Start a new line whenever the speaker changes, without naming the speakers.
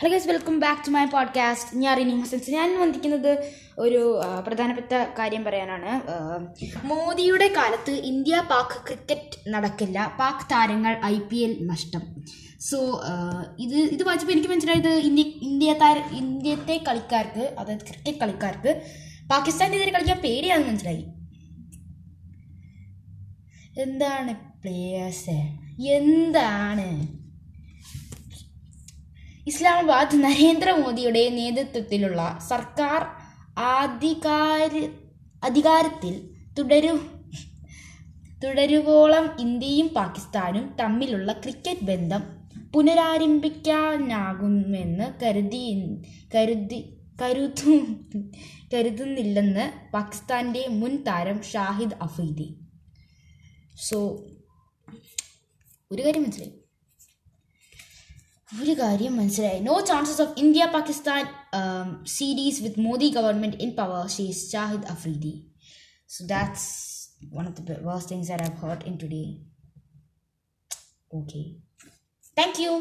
Hello guys welcome back to my podcast ഞാൻ റിനി ഹസൻസ്. ഞാൻ വന്നിരിക്കുന്നത് ഒരു പ്രധാനപ്പെട്ട കാര്യം പറയാനാണ്. മോദിയുടെ കാലത്ത് ഇന്ത്യ പാക് ക്രിക്കറ്റ് നടക്കില്ല. പാക് താരങ്ങൾ ഐ പി എൽ നഷ്ടം. സോ ഇത് ഇത് വായിച്ചപ്പോൾ എനിക്ക് മനസ്സിലായത് ഇന്ത്യ ഇന്ത്യ താര ഇന്ത്യത്തെ കളിക്കാർക്ക് അതായത് ക്രിക്കറ്റ് കളിക്കാർക്ക് പാകിസ്ഥാനെതിരെ കളിക്കാൻ പേടിയാണെന്ന് മനസ്സിലായി. എന്താണ് പ്ലേയേഴ്സ് എന്താണ്? ഇസ്ലാമാബാദ് നരേന്ദ്രമോദിയുടെ നേതൃത്വത്തിലുള്ള സർക്കാർ അധികാര അധികാരത്തിൽ തുടരു തുടരുവോളം ഇന്ത്യയും പാകിസ്ഥാനും തമ്മിലുള്ള ക്രിക്കറ്റ് ബന്ധം പുനരാരംഭിക്കാനാകുമെന്ന് കരുതി കരുതി കരുതു കരുതുന്നില്ലെന്ന് പാകിസ്ഥാന്റെ മുൻ താരം ഷാഹിദ് അഫീദി സോ ഒരു കാര്യം മനസ്സിലായി. ഒരു കാര്യം മനസ്സിലായി no chances of India Pakistan series with Modi government in power says Shahid Afridi so that's one of the worst things that I've heard in today okay thank you